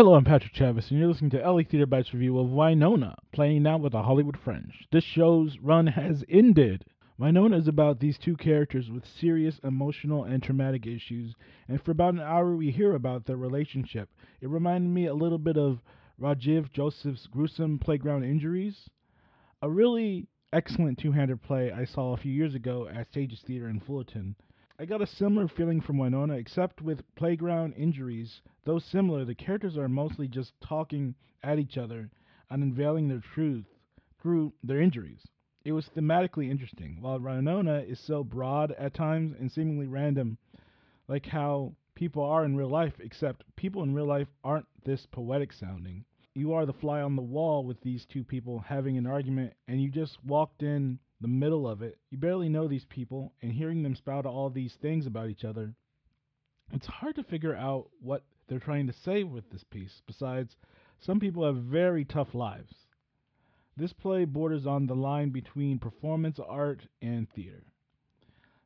Hello, I'm Patrick Chavis, and you're listening to LA Theater Bites review of Winona, playing now with the Hollywood Fringe. This show's run has ended. Winona is about these two characters with serious emotional and traumatic issues, and for about an hour we hear about their relationship. It reminded me a little bit of Rajiv Joseph's gruesome playground injuries. A really excellent two handed play I saw a few years ago at Stages Theater in Fullerton. I got a similar feeling from Winona, except with playground injuries. Though similar, the characters are mostly just talking at each other and unveiling their truth through their injuries. It was thematically interesting, while Winona is so broad at times and seemingly random, like how people are in real life, except people in real life aren't this poetic sounding. You are the fly on the wall with these two people having an argument, and you just walked in the middle of it. You barely know these people, and hearing them spout all these things about each other, it's hard to figure out what they're trying to say with this piece. Besides, some people have very tough lives. This play borders on the line between performance art and theater.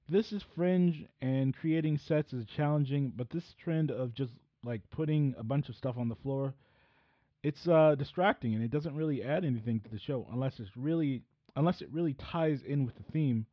This is fringe, and creating sets is challenging, but this trend of just like putting a bunch of stuff on the floor, it's uh, distracting and it doesn't really add anything to the show unless it's really unless it really ties in with the theme.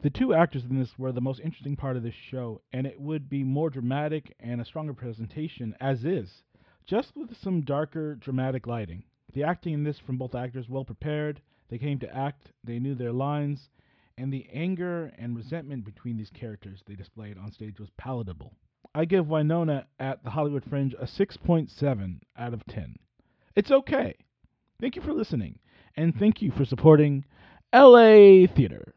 The two actors in this were the most interesting part of this show, and it would be more dramatic and a stronger presentation as is, just with some darker, dramatic lighting. The acting in this from both actors well prepared, they came to act, they knew their lines, and the anger and resentment between these characters they displayed on stage was palatable. I give Winona at the Hollywood Fringe a 6.7 out of 10. It's okay. Thank you for listening and thank you for supporting LA Theater.